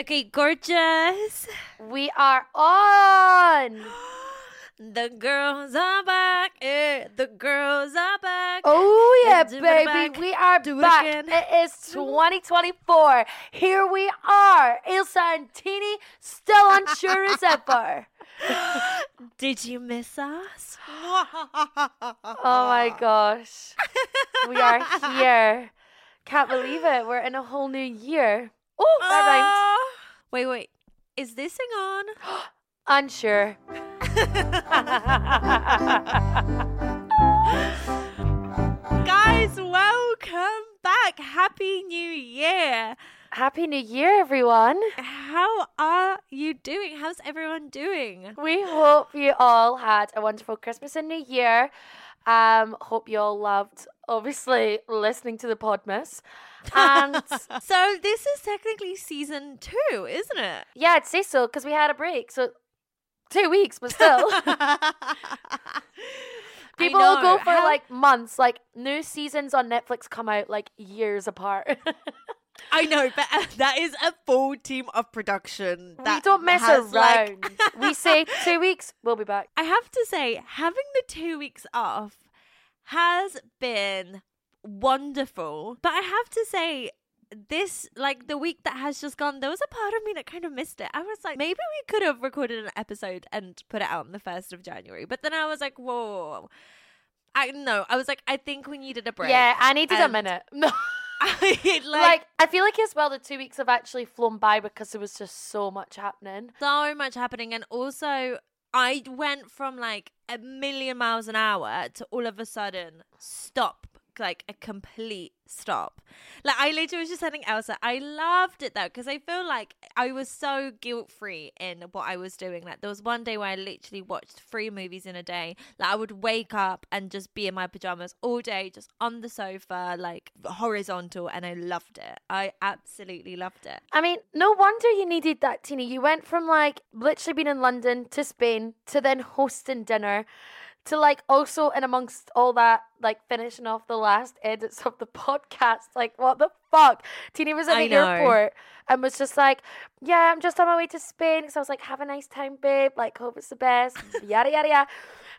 Okay, gorgeous. We are on. The girls are back. Eh, the girls are back. Oh yeah, baby. back. We are Do it back. again. It is 2024. Here we are. Ailsa and Tini still unsure as ever. Did you miss us? Oh my gosh. We are here. Can't believe it. We're in a whole new year. Oh, that Ah. Wait, wait. Is this thing on? Unsure. Guys, welcome back. Happy New Year. Happy New Year, everyone. How are you doing? How's everyone doing? We hope you all had a wonderful Christmas and New Year. Um, hope you all loved, obviously, listening to the Podmas. And So, this is technically season two, isn't it? yeah, I'd say so because we had a break. So two weeks, but still. People will go for How- like months. Like new seasons on Netflix come out like years apart. I know, but uh, that is a full team of production. we that don't mess has, like- around. we say two weeks, we'll be back. I have to say, having the two weeks off has been wonderful. But I have to say, this, like the week that has just gone, there was a part of me that kind of missed it. I was like, maybe we could have recorded an episode and put it out on the 1st of January. But then I was like, whoa. I no, I was like, I think we needed a break. Yeah, I needed a minute. No. Like, like I feel like as well the two weeks have actually flown by because there was just so much happening. so much happening and also I went from like a million miles an hour to all of a sudden stop like a complete stop. Like I literally was just telling Ailsa, I loved it though because I feel like I was so guilt free in what I was doing. Like there was one day where I literally watched three movies in a day. Like I would wake up and just be in my pajamas all day, just on the sofa, like horizontal, and I loved it. I absolutely loved it. I mean, no wonder you needed that, Tina. You went from like literally being in London to Spain to then hosting dinner to like also and amongst all that, like finishing off the last edits of the podcast. Like, what the fuck? Tina was at I the know. airport and was just like, Yeah, I'm just on my way to Spain. So I was like, Have a nice time, babe. Like, hope it's the best. yada, yada, yada.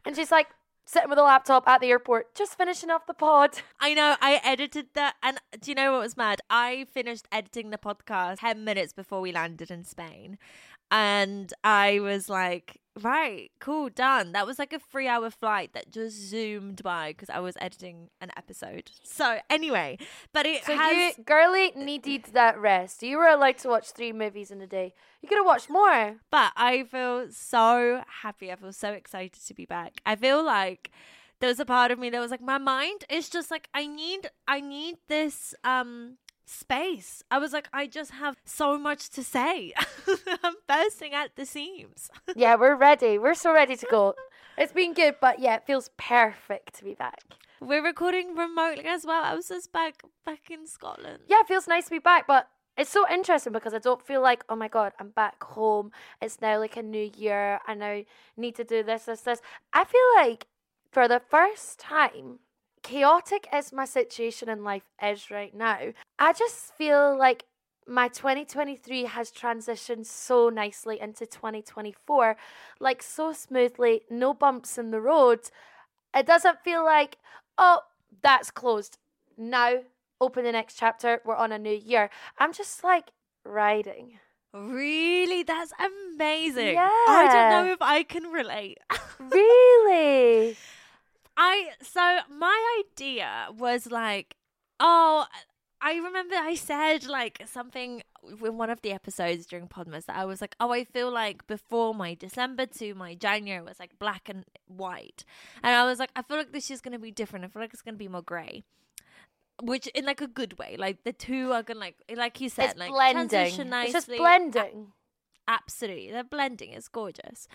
And she's like, Sitting with a laptop at the airport, just finishing off the pod. I know. I edited that, and do you know what was mad? I finished editing the podcast ten minutes before we landed in Spain, and I was like, "Right, cool, done." That was like a three-hour flight that just zoomed by because I was editing an episode. So anyway, but it So has. you, girly, needed that rest. You were allowed to watch three movies in a day. You could have watched more. But I feel so happy. I feel so excited to be back. I feel like there was a part of me that was like, my mind is just like, I need, I need this um space. I was like, I just have so much to say. I'm bursting at the seams. Yeah, we're ready. We're so ready to go. It's been good, but yeah, it feels perfect to be back. We're recording remotely as well. I was just back back in Scotland. Yeah, it feels nice to be back, but it's so interesting because I don't feel like, oh my god, I'm back home. It's now like a new year. I now need to do this, this, this. I feel like for the first time, chaotic as my situation in life is right now, I just feel like my 2023 has transitioned so nicely into 2024, like so smoothly, no bumps in the road. It doesn't feel like, oh, that's closed. Now, open the next chapter. We're on a new year. I'm just like riding. Really? That's amazing. Yeah. I don't know if I can relate. Really? I so my idea was like, oh, I remember I said like something in one of the episodes during Podmas that I was like, oh, I feel like before my December to my January was like black and white, and I was like, I feel like this year's gonna be different. I feel like it's gonna be more grey. Which in like a good way, like the two are gonna like, like you said, it's like blending. It's just blending. Absolutely, they're blending. It's gorgeous.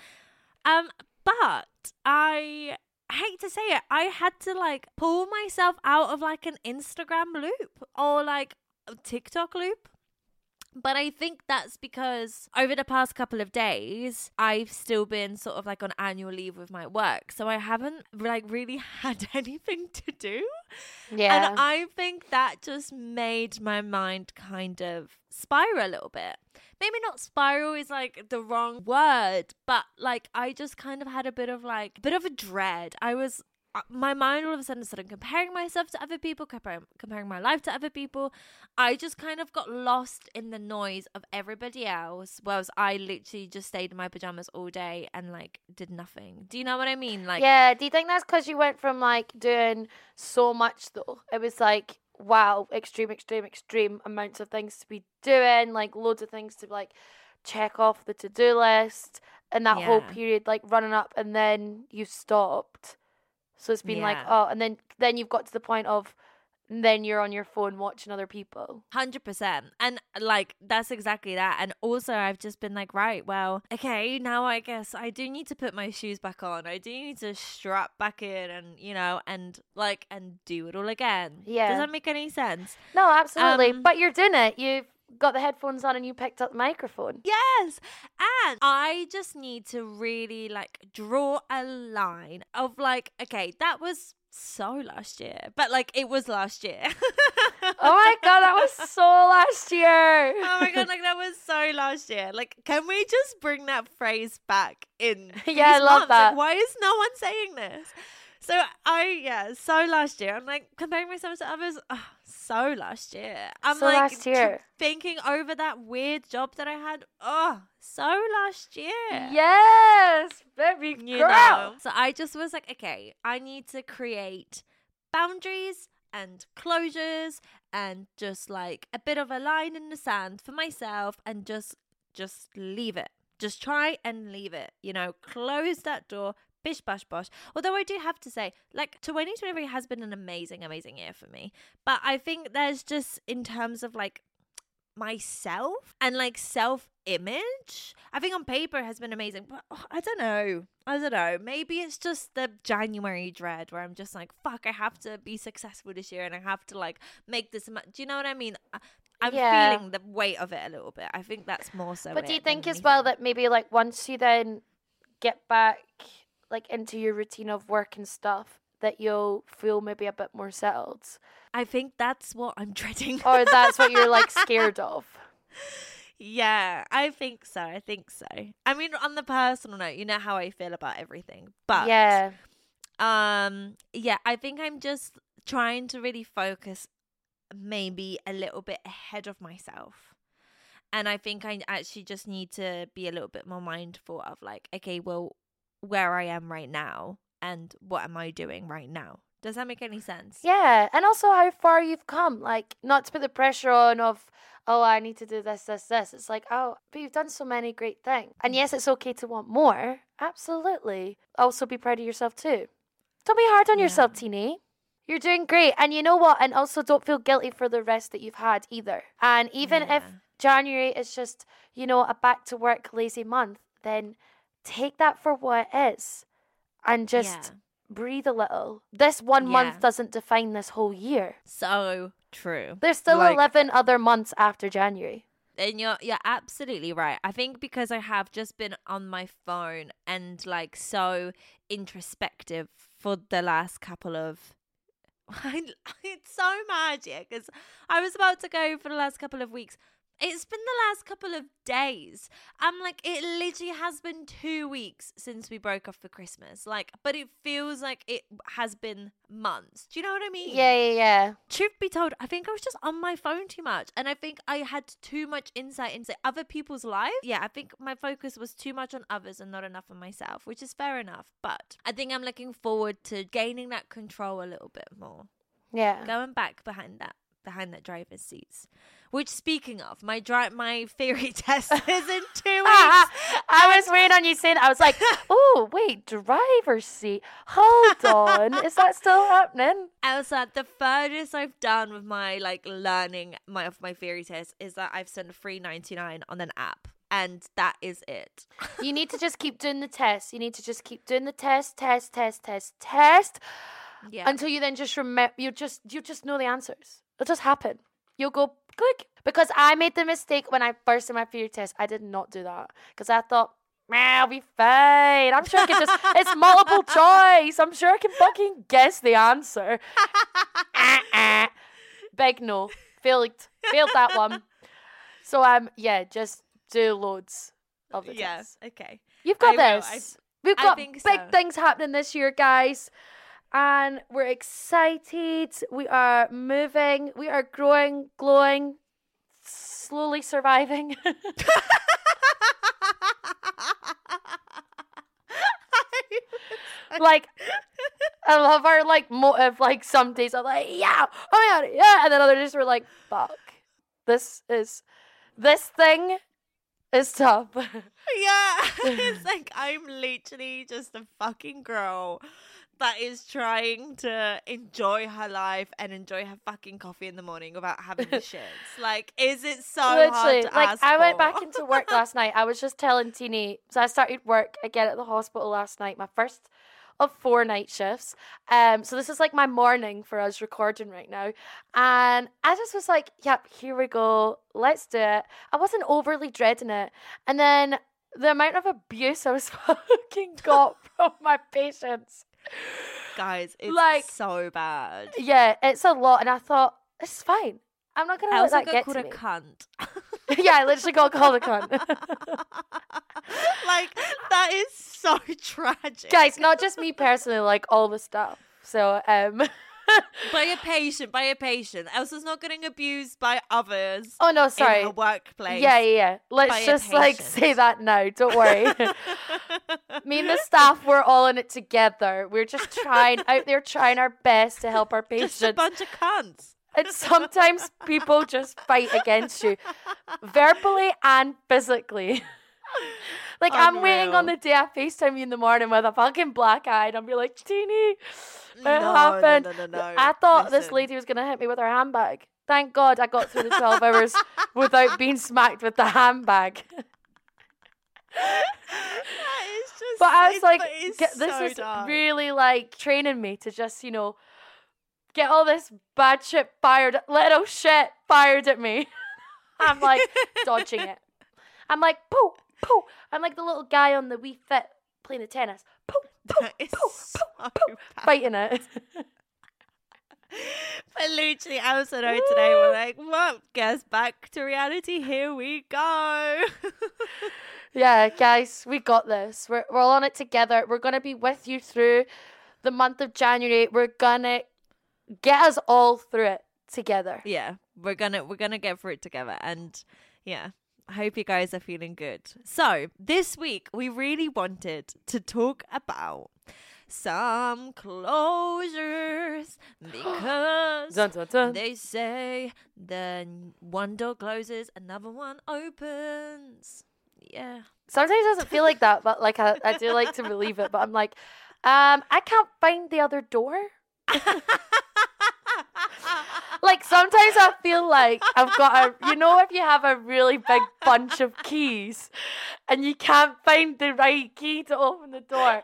Um, but I hate to say it, I had to like pull myself out of like an Instagram loop or like TikTok loop But I think that's because over the past couple of days, I've still been sort of like on annual leave with my work. So I haven't like really had anything to do. Yeah. And I think that just made my mind kind of spiral a little bit. Maybe not spiral is like the wrong word, but like I just kind of had a bit of like, bit of a dread. I was Uh, my mind all of a sudden started comparing myself to other people, comparing, comparing my life to other people. I just kind of got lost in the noise of everybody else, whereas I literally just stayed in my pajamas all day and like did nothing. Do you know what I mean? Like, yeah. Do you think that's because you went from like doing so much though? It was like wow, extreme, extreme, extreme amounts of things to be doing, like loads of things to like check off the to do list, and that whole period like running up, and then you stopped. So it's been like oh, and then then you've got to the point of then you're on your phone watching other people. Hundred percent, and like that's exactly that. And also, I've just been like, right, well, okay, now I guess I do need to put my shoes back on. I do need to strap back in, and you know, and like, and do it all again. Yeah. does that make any sense? No, absolutely. Um, but you're doing it. You've got the headphones on and you picked up the microphone. Yes, and I just need to really like draw a line of like, okay, that was so last year, but like it was last year. Oh my god, that was so last year. Oh my god, like that was so last year. Like, can we just bring that phrase back in? Yeah, I love months? Like, that. why is no one saying this? So I yeah, so last year I'm like comparing myself to others. Oh, so last year I'm So like last year. thinking over that weird job that I had. Oh, so last year. Yes, baby You girl. know. So I just was like, okay, I need to create boundaries and closures and just like a bit of a line in the sand for myself and just just leave it. Just try and leave it. You know, close that door. Bish bash bosh. Although I do have to say, like 2023 has been an amazing, amazing year for me. But I think there's just in terms of like myself and like self image. I think on paper has been amazing, but oh, I don't know. I don't know. Maybe it's just the January dread where I'm just like, fuck, I have to be successful this year and I have to like make this. Ama-. Do you know what I mean? I'm Yeah. feeling the weight of it a little bit. I think that's more so. But do you think as well that maybe like once you then get back like into your routine of work and stuff, that you'll feel maybe a bit more settled? I think that's what I'm dreading. Or that's what you're like scared of? Yeah, I think so. I think so. I mean, on the personal note, you know how I feel about everything. But yeah. um yeah, I think I'm just trying to really focus maybe a little bit ahead of myself. And I think I actually just need to be a little bit more mindful of like, okay, well, where I am right now and what am I doing right now? Does that make any sense? Yeah, and also how far you've come. Like, not to put the pressure on of, oh, I need to do this, this, this. It's like, oh, but you've done so many great things. And yes, it's okay to want more. Absolutely. Also, be proud of yourself too. Don't be hard on yourself, Yeah. Tini. You're doing great. And you know what? And also, don't feel guilty for the rest that you've had either. And even if January is just, you know, a back to work lazy month, then take that for what it is and just Yeah. breathe a little. This one month doesn't define this whole year. So true. There's still Like- 11 other months after January. And you're you're absolutely right. I think because I have just been on my phone and like so introspective for the last couple of it's so magic because I was about to go for the last couple of weeks. It's been the last couple of days. I'm like, it literally has been two weeks since we broke off for Christmas. Like, but it feels like it has been months. Do you know what I mean? Yeah, yeah, yeah. truth be told, I think I was just on my phone too much. And I think I had too much insight into other people's lives. Yeah, I think my focus was too much on others and not enough on myself, which is fair enough. But I think I'm looking forward to gaining that control a little bit more. Yeah. Going back behind that behind that driver's seats. Which speaking of, my dri- my theory test is in two weeks. I was waiting on you saying that. I was like, oh, wait, driver's seat. Hold on. Is that still happening? Ailsa, the furthest I've done with my like learning my of my theory test is that I've spent three ninety nine on an app, and that is it. You need to just keep doing the test. You need to just keep doing the test, test, test, test, test Yeah, until you then just remember. You just you just know the answers. It'll just happen. You'll go click because I made the mistake when I first did my theory test. I did not do that because I thought. Man, I'll be fine. I'm sure I can just. it's multiple choice. I'm sure I can fucking guess the answer. uh-uh. Big no. Failed. Failed that one. So um, yeah, just do loads of the yeah. tests. Okay. You've got I this. We've got big so. things happening this year, guys. And we're excited. We are moving. We are growing, glowing, slowly surviving. like, I love our like motive. Like some days I'm like, yeah, oh my god, yeah, and then other days we're like, fuck, this is, this thing is tough. Yeah, it's like I'm literally just a fucking girl that is trying to enjoy her life and enjoy her fucking coffee in the morning without having the shits. Like, is it so hard Literally, to like ask I went back into work last night. I was just telling Tini, so I started work again at the hospital last night. My first of four night shifts. Um, so this is like my morning for us recording right now, and I just was like, "Yep, here we go. Let's do it." I wasn't overly dreading it, and then the amount of abuse I was fucking got from my patients. Guys, it's like- so bad. Yeah, it's a lot, and I thought it's fine. I'm not gonna I let that get called to a me. cunt. yeah, I literally got called a cunt. like that is so tragic. guys not just me personally like all the stuff so um by a patient, by a patient. Ailsa's not getting abused by others oh no in sorry her workplace. yeah yeah yeah let's just like say that now don't worry me and the staff we're all in it together we're just trying out there trying our best to help our patients. Just a bunch of cunts. and sometimes people just fight against you verbally and physically like I'm waiting on the day I FaceTime you in the morning with a fucking black eye and I'll be like, Tini, what no, happened? No, no, no, no. I thought this lady was gonna hit me with her handbag. Thank God I got through the twelve hours without being smacked with the handbag. That is just. But I was like, get, this so is dark. really like training me to just, you know, get all this bad shit fired, little shit fired at me. I'm like dodging it. I'm like, poo, poo. I'm like the little guy on the Wii Fit playing the tennis. Poo, poo, is poo, so poo, bad. fighting it. But literally, I also know today we're like, well, guess back to reality. Here we go. Yeah, guys, we got this. We're we're all on it together. We're gonna be with you through the month of January. We're gonna get us all through it together. yeah, we're gonna we're gonna get through it together, and yeah. I hope you guys are feeling good. So, this week we really wanted to talk about some closures because Dun, dun, dun. they say the one door closes, another one opens. Yeah. Sometimes it doesn't feel like that, but like I, I do like to believe it. But I'm like, um, I can't find the other door. Like sometimes I feel like I've got a, you know, if you have a really big bunch of keys and you can't find the right key to open the door,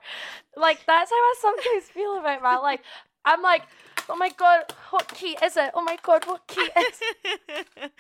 like that's how I sometimes feel about my life. I'm like, oh my god, what key is it? Oh my god, what key is it?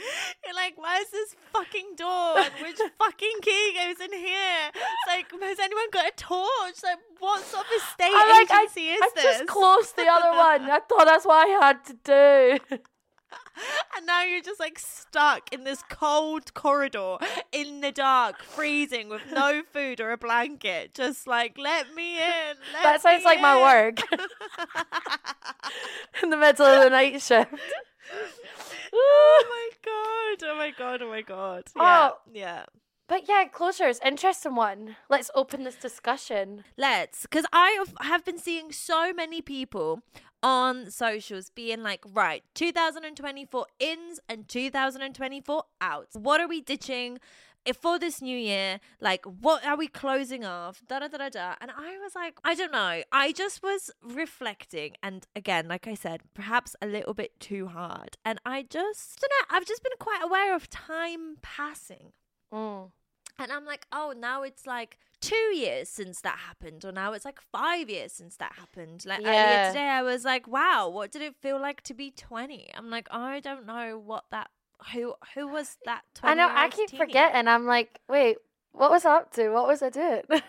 You're like, why is this fucking door? And which fucking key goes in here? It's like, has anyone got a torch? Like, what sort of estate I'm like, I, agency is I've this? just closed the other one. I thought that's what I had to do. and now you're just like stuck in this cold corridor in the dark, freezing with no food or a blanket. Just like, let me in. Let That sounds like my work in the middle of the night shift. oh my god! Oh my god! Oh my god! Yeah, Oh. yeah. But yeah, closures, interesting one. Let's open this discussion. Let's, because I have been seeing so many people on socials being like, right, 2024 ins and 2024 outs. What are we ditching? If for this new year, like, what are we closing off? Da da da da da. And I was like, I don't know. I just was reflecting, and again, like I said, perhaps a little bit too hard. And I just don't know. I've just been quite aware of time passing. Mm. And I'm like, oh, now it's like two years since that happened, or now it's like five years since that happened. Like earlier today, I was like, wow, what did it feel like to be 20? I'm like, I don't know what that. Who who was that? 20 I know. I keep forgetting. I'm like, wait, what was I up to? What was I doing?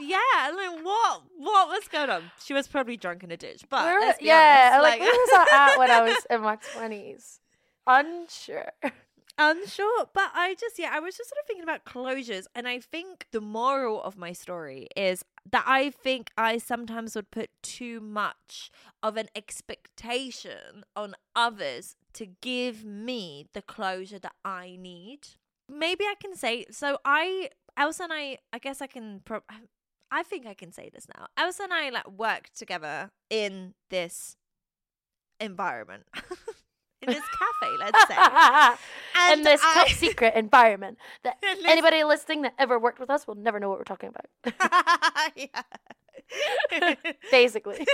Yeah, like what? What was going on? She was probably drunk in a ditch, but Where- let's be yeah, honest, like, where was I at when I was in my twenties? Unsure. unsure but i just yeah i was just sort of thinking about closures and i think the moral of my story is that i think i sometimes would put too much of an expectation on others to give me the closure that i need. Maybe i can say so i Ailsa and i i guess i can pro- i think i can say this now. Ailsa and i like worked together in this environment in this cafe let's say in this I- top secret environment that anybody listening that ever worked with us will never know what we're talking about. yeah. Basically.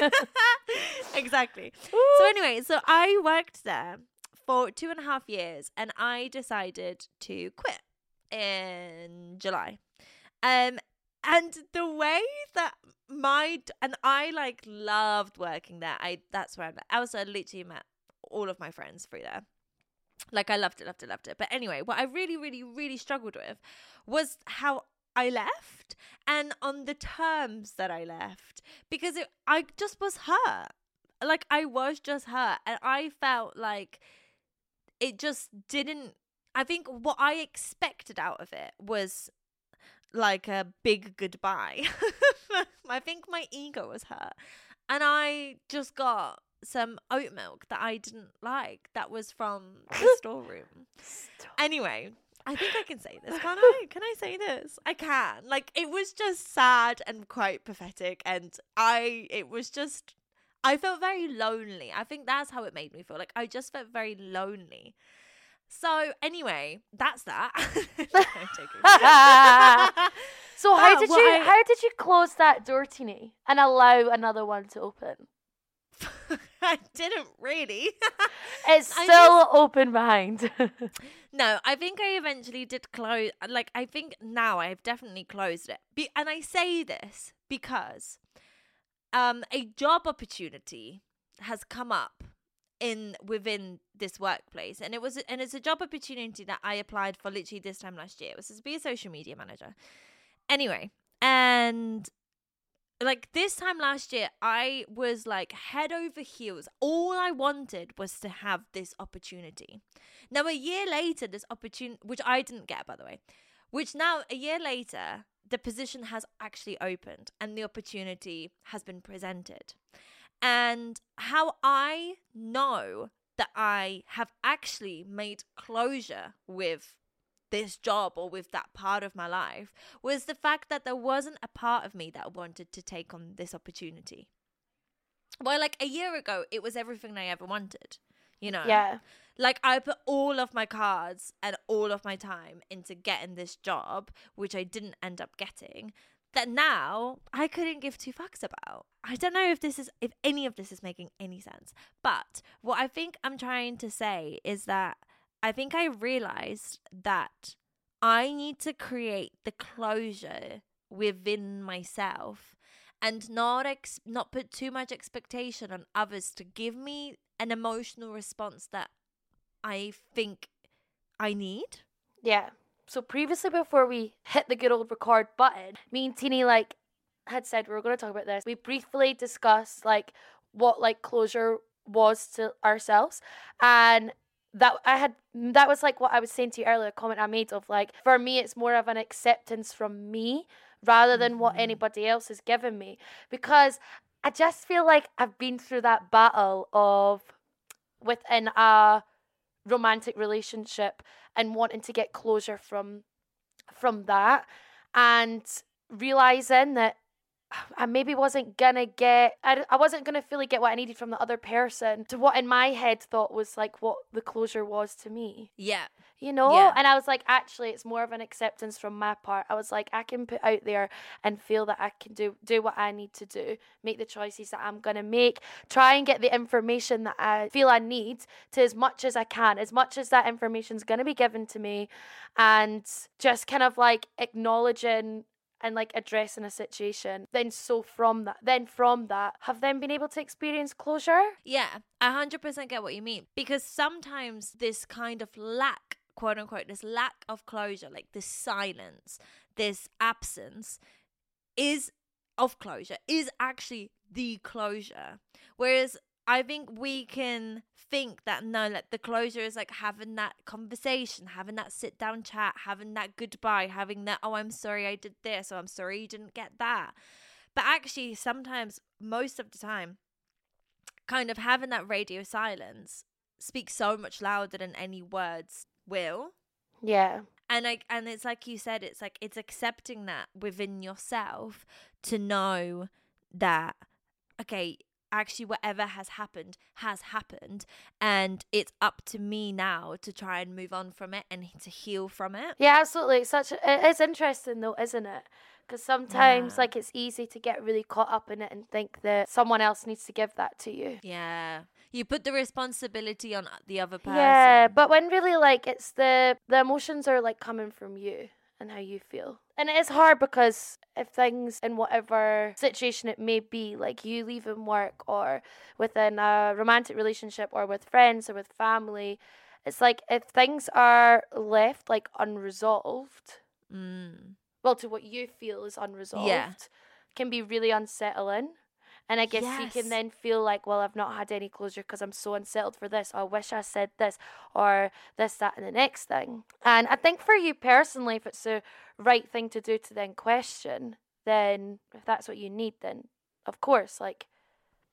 exactly. So anyway, so I worked there for two and a half years, and I decided to quit in July. Um, and the way that my and I like loved working there. I that's where I met. I also literally met all of my friends through there. Like I loved it, loved it, loved it. But anyway, what I really, really, really struggled with was how I left and on the terms that I left because it, I just was hurt. Like I was just hurt, and I felt like it just didn't. I think what I expected out of it was like a big goodbye. I think my ego was hurt, and I just got some oat milk that I didn't like. That was from the storeroom. Anyway, I think I can say this, can't I? Can I say this? I can. Like it was just sad and quite pathetic and I it was just I felt very lonely. I think that's how it made me feel. Like I just felt very lonely. So anyway, that's that. So how did you I- how did you close that door, Tini, and allow another one to open? I didn't really. It's still open behind. No, I think I eventually did close. Like, I think now I've definitely closed it. Be- and I say this because um, a job opportunity has come up in within this workplace, and it was and it's a job opportunity that I applied for literally this time last year. It was to be a social media manager. Anyway, and like this time last year, I was like head over heels. All I wanted was to have this opportunity. Now, a year later, this opportunity, which I didn't get, by the way, which now, a year later, the position has actually opened and the opportunity has been presented. And how I know that I have actually made closure with this job or with that part of my life was the fact that there wasn't a part of me that wanted to take on this opportunity. Well, like a year ago, it was everything I ever wanted, you know? yeah. Like I put all of my cards and all of my time into getting this job, which I didn't end up getting. That now I couldn't give two fucks about. I don't know if this is if any of this is making any sense. But what I think I'm trying to say is that I think I realized that I need to create the closure within myself and not ex- not put too much expectation on others to give me an emotional response that I think I need. Yeah. So previously, before we hit the good old record button, me and Tini like had said we were going to talk about this. We briefly discussed like what like closure was to ourselves, and that I had that was like what I was saying to you earlier. A comment I made of like for me, it's more of an acceptance from me rather than what Mhm. anybody else has given me because I just feel like I've been through that battle of within a romantic relationship and wanting to get closure from from that and realizing that I maybe wasn't gonna get, I, I wasn't gonna fully get what I needed from the other person to what in my head thought was like what the closure was to me. Yeah. You know? Yeah. And I was like, actually, it's more of an acceptance from my part. I was like, I can put out there and feel that I can do do what I need to do, make the choices that I'm gonna make, try and get the information that I feel I need to as much as I can, as much as that information's gonna be given to me, and just kind of like acknowledging and like addressing a situation. Then so from that, then from that, have them been able to experience closure? Yeah, I 100% get what you mean. Because sometimes this kind of lack, quote unquote, this lack of closure, like this silence, this absence, is of closure, is actually the closure. Whereas I think we can think that no, like the closure is like having that conversation, having that sit down chat, having that goodbye, having that, oh, I'm sorry I did this, or I'm sorry you didn't get that. But actually, sometimes, most of the time, kind of having that radio silence speaks so much louder than any words will. Yeah. And like and it's like you said, it's like it's accepting that within yourself to know that okay, actually whatever has happened has happened and it's up to me now to try and move on from it and to heal from it. Yeah, absolutely. It's such. A, it's interesting though, isn't it? Because sometimes, Yeah. like, it's easy to get really caught up in it and think that someone else needs to give that to you. Yeah. You put the responsibility on the other person. Yeah, but when really, like, it's the the emotions are like coming from you and how you feel, and it is hard because if things in whatever situation it may be, like you leaving work or within a romantic relationship or with friends or with family, it's like if things are left like unresolved. Mm. well to what you feel is unresolved yeah. can be really unsettling and i guess you Yes. can then feel like well i've not had any closure because i'm so unsettled for this i wish i said this or this that and the next thing and i think for you personally if it's the right thing to do to then question then if that's what you need then of course like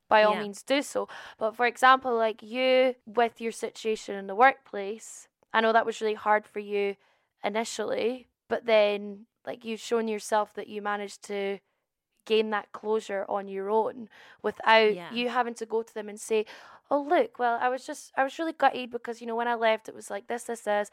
by all Yeah. means do so but for example like you with your situation in the workplace i know that was really hard for you initially, but then like you've shown yourself that you managed to gain that closure on your own without Yeah. you having to go to them and say, "Oh, look, well, I was just I was really gutted because you know when I left it was like this this this."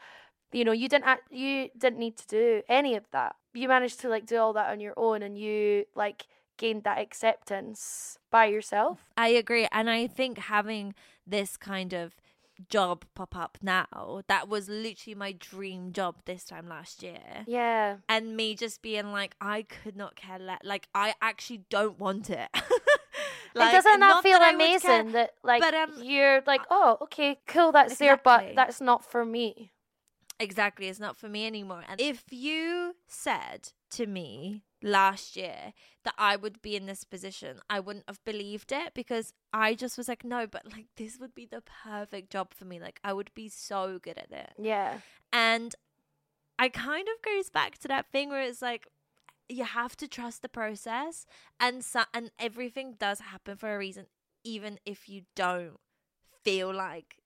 You know, you didn't act, you didn't need to do any of that. You managed to like do all that on your own and you like gained that acceptance by yourself. I agree. And I think having this kind of job pop up now, that was literally my dream job this time last year. Yeah. And me just being like, I could not care less. Like, I actually don't want it. and doesn't that feel care- amazing that like but, um, you're like, oh, okay, cool, that's there, but that's not for me. Exactly, it's not for me anymore. And if you said to me last year that I would be in this position, I wouldn't have believed it because I just was like, no, but like this would be the perfect job for me. Like I would be so good at it. Yeah. And I kind of goes back to that thing where it's like you have to trust the process and so, and everything does happen for a reason even if you don't feel like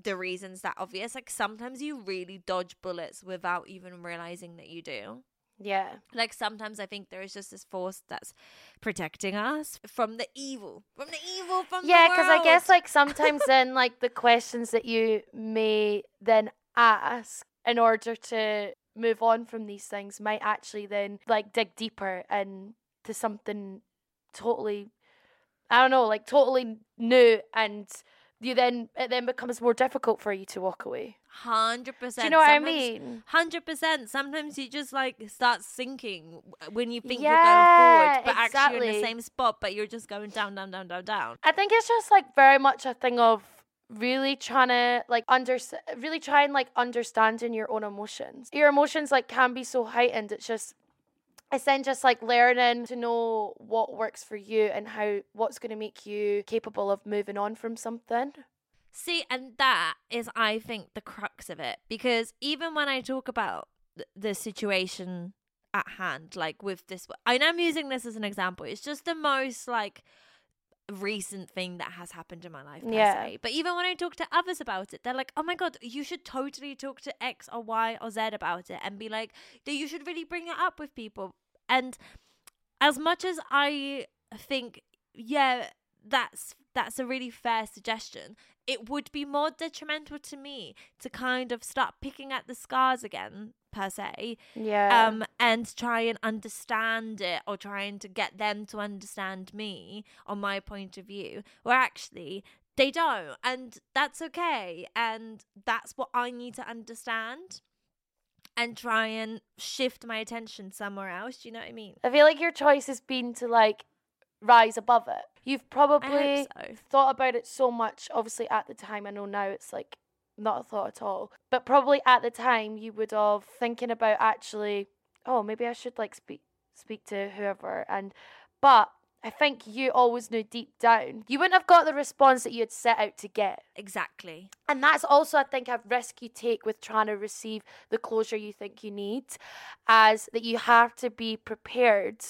the reasons that obvious like sometimes you really dodge bullets without even realizing that you do Yeah. like sometimes i think there is just this force that's protecting us from the evil from the evil from Yeah, because I guess like sometimes then like the questions that you may then ask in order to move on from these things might actually then like dig deeper and to something totally I don't know, like totally new and you then it then becomes more difficult for you to walk away. 100% Do you know what I mean? Hundred percent. Sometimes you just like start sinking when you think Yeah, you're going forward, but actually you're in the same spot, but you're just going down, down, down, down, down. I think it's just like very much a thing of really trying to like under really try and like understanding your own emotions. Your emotions like can be so heightened. It's just it's then just like learning to know what works for you and how what's going to make you capable of moving on from something. See, and that is, I think, the crux of it because even when I talk about th- the situation at hand, like with this, and I'm using this as an example. It's just the most like recent thing that has happened in my life per Yeah. se. But even when I talk to others about it, they're like, "Oh my god, you should totally talk to X or Y or Z about it," and be like, "That you should really bring it up with people." And as much as I think, yeah, that's that's a really fair suggestion. It would be more detrimental to me to kind of start picking at the scars again, per se, Yeah. um, and try and understand it or trying to get them to understand me on my point of view, where actually they don't, and that's okay, and that's what I need to understand. And try and shift my attention somewhere else. Do you know what I mean? I feel like your choice has been to like rise above it. You've probably so. thought about it so much. Obviously, at the time, I know now it's like not a thought at all. But probably at the time, you would have thinking about actually, oh, maybe I should like speak speak to whoever. And but I think you always knew deep down you wouldn't have got the response that you had set out to get. Exactly. And that's also, I think, a risk you take with trying to receive the closure you think you need, as that you have to be prepared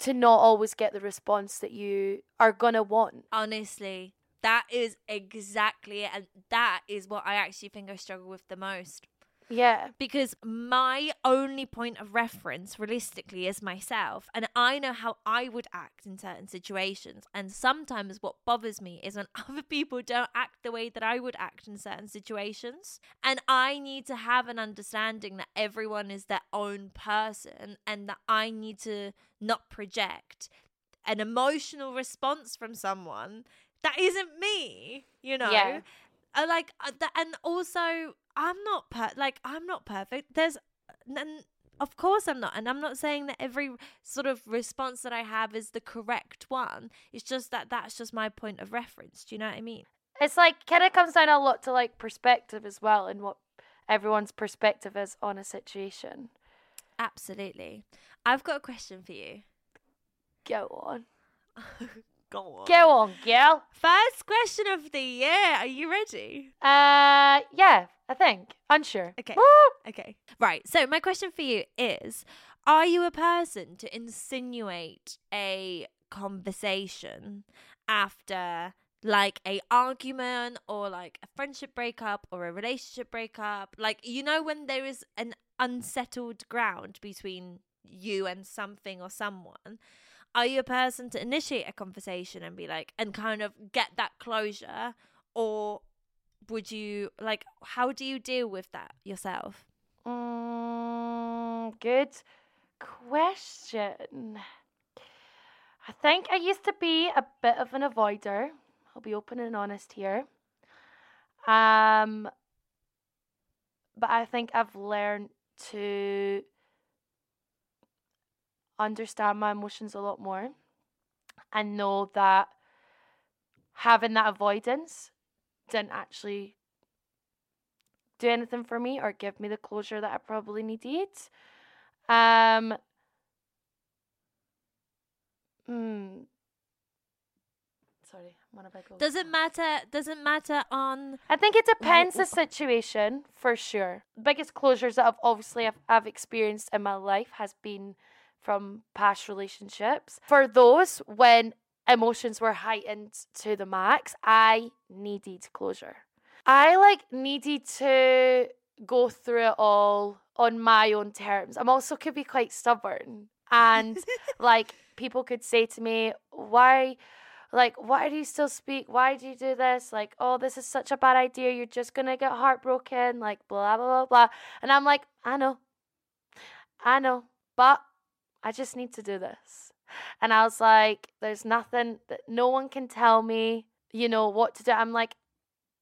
to not always get the response that you are to want. Honestly, that is exactly it. And that is what I actually think I struggle with the most. Yeah. because my only point of reference realistically is myself and i know how i would act in certain situations and sometimes what bothers me is when other people don't act the way that i would act in certain situations and i need to have an understanding that everyone is their own person and that i need to not project an emotional response from someone that isn't me you know Yeah. uh, like uh, th- and also i'm not per- like i'm not perfect. There's and of course i'm not and i'm not saying that every sort of response that i have is the correct one. It's just that that's just my point of reference do you know what i mean? It's like, kind of comes down a lot to like perspective as well and what everyone's perspective is on a situation. absolutely. I've got a question for you. Go on. go on. Go on, girl. first question of the year. Are you ready? Uh, yeah, I think. Unsure. Okay. Okay. Right. So my question for you is are you a person to insinuate a conversation after like a argument or like a friendship breakup or a relationship breakup? Like you know when there is an unsettled ground between you and something or someone, are you a person to initiate a conversation and be like and kind of get that closure or would you like how do you deal with that yourself Mm, good question. I think I used to be a bit of an avoider. I'll be open and honest here. Um, but I think I've learned to understand my emotions a lot more and know that having that avoidance didn't actually do anything for me or give me the closure that I probably needed. Um, hmm. Sorry, I'm on a big old doesn't matter doesn't matter on I think it depends the situation for sure. Biggest closures that I've obviously I've, I've experienced in my life has been from past relationships. For those when emotions were heightened to the max, I needed closure. I like needed to go through it all on my own terms. I'm also could be quite stubborn and like people could say to me, "Why like why do you still speak? Why do you do this? Like oh this is such a bad idea. You're just gonna get heartbroken like blah blah blah blah. And i'm like i know. I know. But i just need to do this and i was like there's nothing that no one can tell me you know what to do i'm like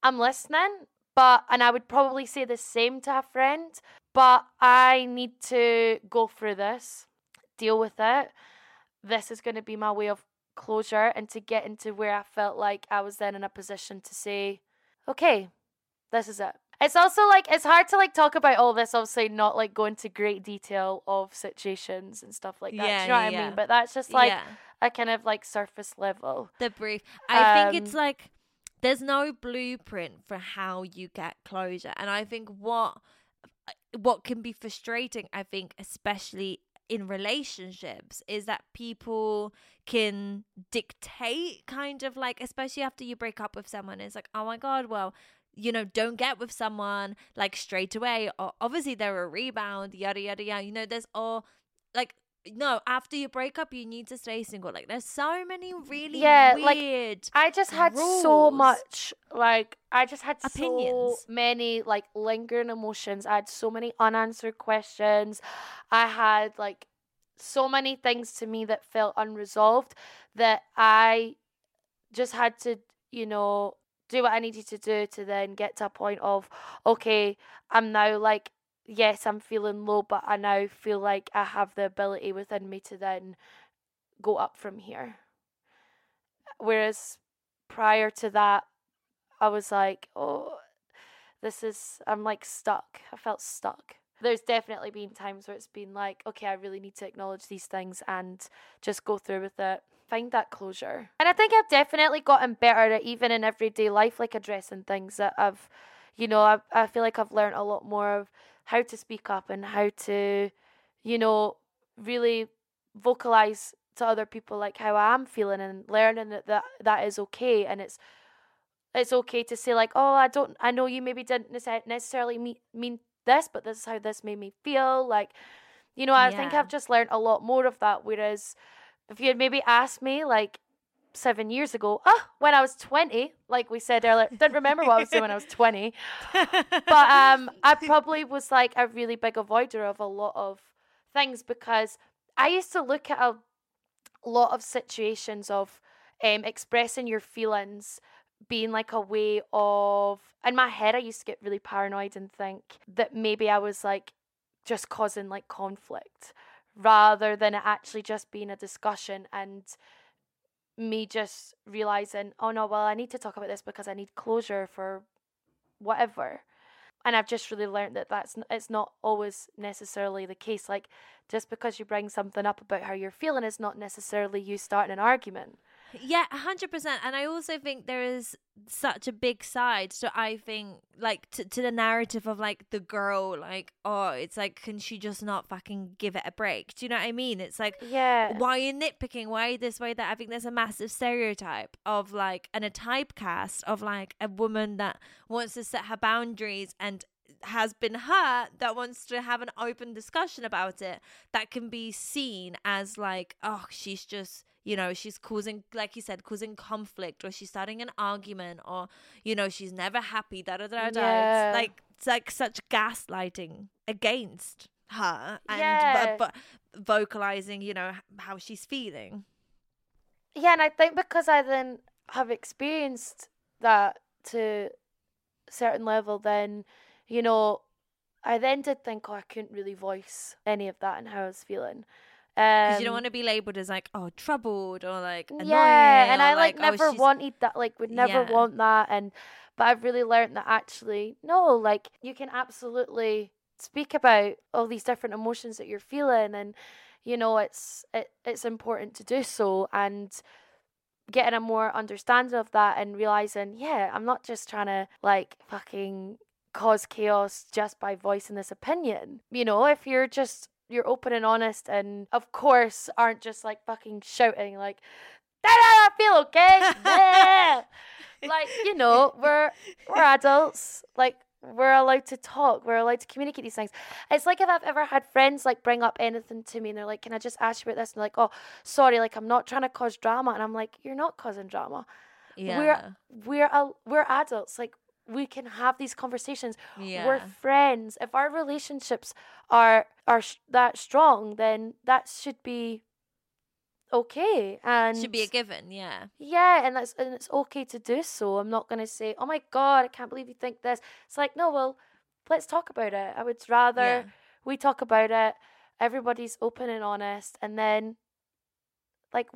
i'm listening but and i would probably say the same to a friend but i need to go through this deal with it this is going to be my way of closure and to get into where I felt like I was then in a position to say, okay, this is it. It's also like it's hard to like talk about all this, obviously not like go into great detail of situations and stuff like that. Do Yeah, you know yeah, what I yeah. mean? But that's just like yeah a kind of like surface level. the brief i think it's Um, like there's no blueprint for how you get closure and i think what what can be frustrating i think especially in relationships is that people can dictate kind of like especially after you break up with someone it's like oh my god well you know don't get with someone like straight away or obviously they're a rebound yada yada yada you know there's all like no, after you break up, you need to stay single. Like, there's so many really Yeah, like, weird. I just had so much like I just had so Opinions. many like lingering emotions. I had so many unanswered questions. I had like so many things to me that felt unresolved that I just had to, you know, do what I needed to do to then get to a point of okay, I'm now like yes, I'm feeling low, but I now feel like I have the ability within me to then go up from here. Whereas prior to that, I was like, oh, this is, I'm like stuck. I felt stuck. There's definitely been times where it's been like, okay, I really need to acknowledge these things and just go through with it. Find that closure. And I think I've definitely gotten better at even in everyday life, like addressing things that I've, you know, I, I feel like I've learned a lot more of how to speak up and how to, you know, really vocalize to other people like how I'm feeling and learning that that, that is okay and it's it's okay to say like oh I don't I know you maybe didn't necessarily mean mean this but this is how this made me feel like you know I think I've just learned a lot more of that whereas if you had maybe asked me like seven years ago ah when I was 20 like we said earlier don't remember what I was doing when I was 20 but um I probably was like a really big avoider of a lot of things because I used to look at a lot of situations of um expressing your feelings being like a way of in my head I used to get really paranoid and think that maybe I was like just causing like conflict rather than it actually just being a discussion and me just realizing oh no well I need to talk about this because I need closure for whatever and I've just really learned that that's it's not always necessarily the case. Like just because you bring something up about how you're feeling is not necessarily you starting an argument. Yeah, a hundred percent. And I also think there is such a big side. So I think like to, to the narrative of like the girl, like oh, it's like can she just not fucking give it a break? Do you know what I mean? It's like Yeah, why are you nitpicking? Why this way that? I think there's a massive stereotype of like and a typecast of like a woman that wants to set her boundaries and has been hurt that wants to have an open discussion about it that can be seen as like oh she's just you know she's causing like you said causing conflict or she's starting an argument or you know she's never happy da da da da Yeah. it's like it's like such gaslighting against her and Yeah. vocalizing you know how she's feeling yeah, and I think because I then have experienced that to a certain level, then you know, I then did think, oh, I couldn't really voice any of that and how I was feeling. Because Um, you don't want to be labeled as like oh troubled or like annoying yeah and i like, oh, never she's- wanted that like would never Yeah. want that and but i've really learned that actually no like you can absolutely speak about all these different emotions that you're feeling and you know it's it, it's important to do so and getting a more understanding of that and realizing yeah i'm not just trying to like fucking cause chaos just by voicing this opinion you know if you're just you're open and honest and of course aren't just like fucking shouting like "Da, da, I feel okay Yeah." like you know we're we're adults. Like we're allowed to talk. We're allowed to communicate these things. It's like if i've ever had friends like bring up anything to me and they're like can i just ask you about this? And they're like oh sorry like i'm not trying to cause drama. And i'm like you're not causing drama. Yeah. we're we're a, we're adults. Like we can have these conversations. Yeah. we're friends. If our relationships are are sh- that strong then that should be okay. And should be a given yeah. Yeah and that's and it's okay to do so. I'm not going to say oh my god i can't believe you think this. It's like no well let's talk about it. I would rather yeah. we talk about it everybody's open and honest and then like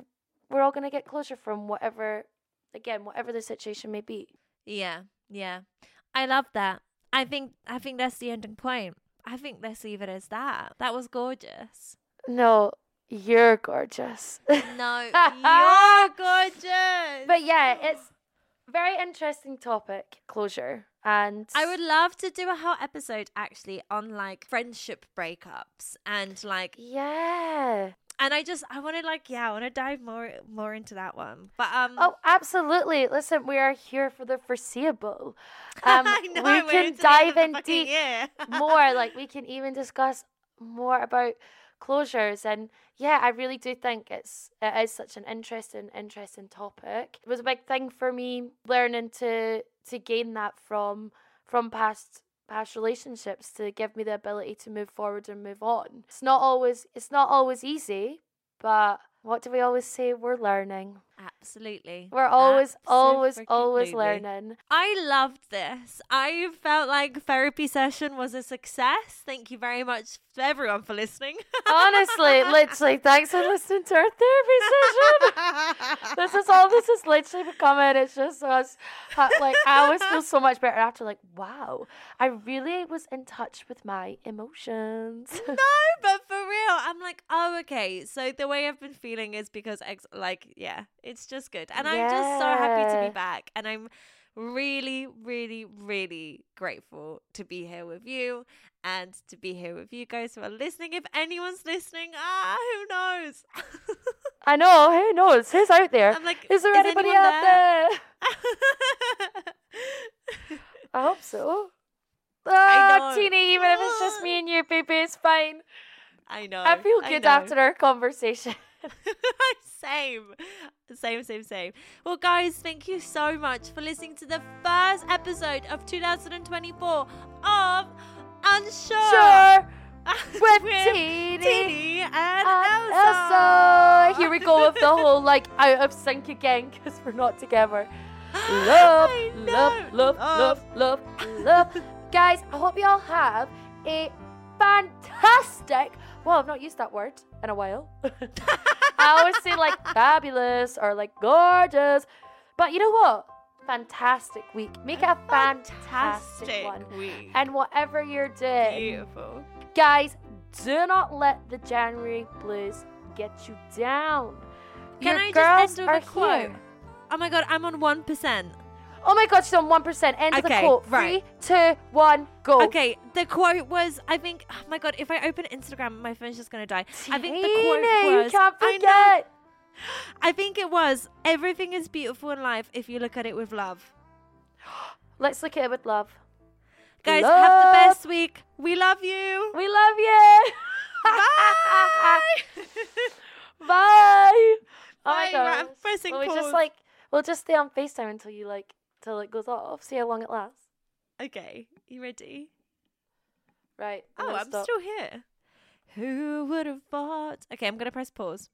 we're all going to get closure from whatever again whatever the situation may be yeah yeah. I love that. I think i think that's the ending point. I think let's leave it as that. That was gorgeous. No you're gorgeous. No you're gorgeous. But yeah it's very interesting topic closure and I would love to do a whole episode actually on like friendship breakups and like yeah and I just I want to like yeah I want to dive more more into that one. But um oh absolutely. Listen we are here for the foreseeable. Um know, we can into the end dive in deep more. Like we can even discuss more about closures. And yeah i really do think it's it is such an interesting interesting topic. It was a big thing for me learning to to gain that from from past past relationships to give me the ability to move forward and move on it's not always it's not always easy but what do we always say we're learning Absolutely. we're always always always learning I loved this. I felt like therapy session was a success. Thank you very much to everyone for listening. honestly literally thanks for listening to our therapy session this is all this is literally becoming. It's just us. Like I always feel so much better after. Like wow, I really was in touch with my emotions. no, but for real, I'm like, oh, okay. So the way I've been feeling is because, ex- like, yeah, it's just good, and I'm just so happy to be back, and I'm really, really, really grateful to be here with you and to be here with you guys who are listening. If anyone's listening, ah, who knows? I know. Who knows? Who's out there? I'm like, Is there anybody out there? I hope so. I Oh, know. Tini, even if it's just me and you, baby, it's fine. I know. I feel good know. after our conversation. same. Same, same, same. Well, guys, thank you so much for listening to the first episode of 2024 of Unsure. Sure. With With Tini Tini and and Ailsa. Ailsa. Here we go with the whole like out of sync again because we're not together. Oh. Love, love, love, love, love, love. Guys, I hope you all have a fantastic. Well, I've not used that word in a while. I always say like fabulous or like gorgeous, but you know what? Fantastic week. Make it a fantastic, one. week. And whatever you're doing, Beautiful. guys, do not let the January blues get you down. Can Your I girls just end with a quote? here. Oh my god, I'm on 1%. Oh my god, she's on 1%. End of the Okay, quote. right. Three, two, one, go. Okay, the quote was I think oh my god, if I open Instagram my phone's just gonna die. I think the Tina, quote you was can't I know. I think it was everything is beautiful in life if you look at it with love. Let's look at it with love. Guys, have the best week. We love you. We love you. Bye. Bye. Oh Bye, my right, I'm god. pressing we pause. just like we'll just stay on FaceTime until you like till it goes off. See how long it lasts. Okay, you ready? Right. Oh, gonna I'm stop. still here. Who would have thought? Okay, I'm gonna press pause.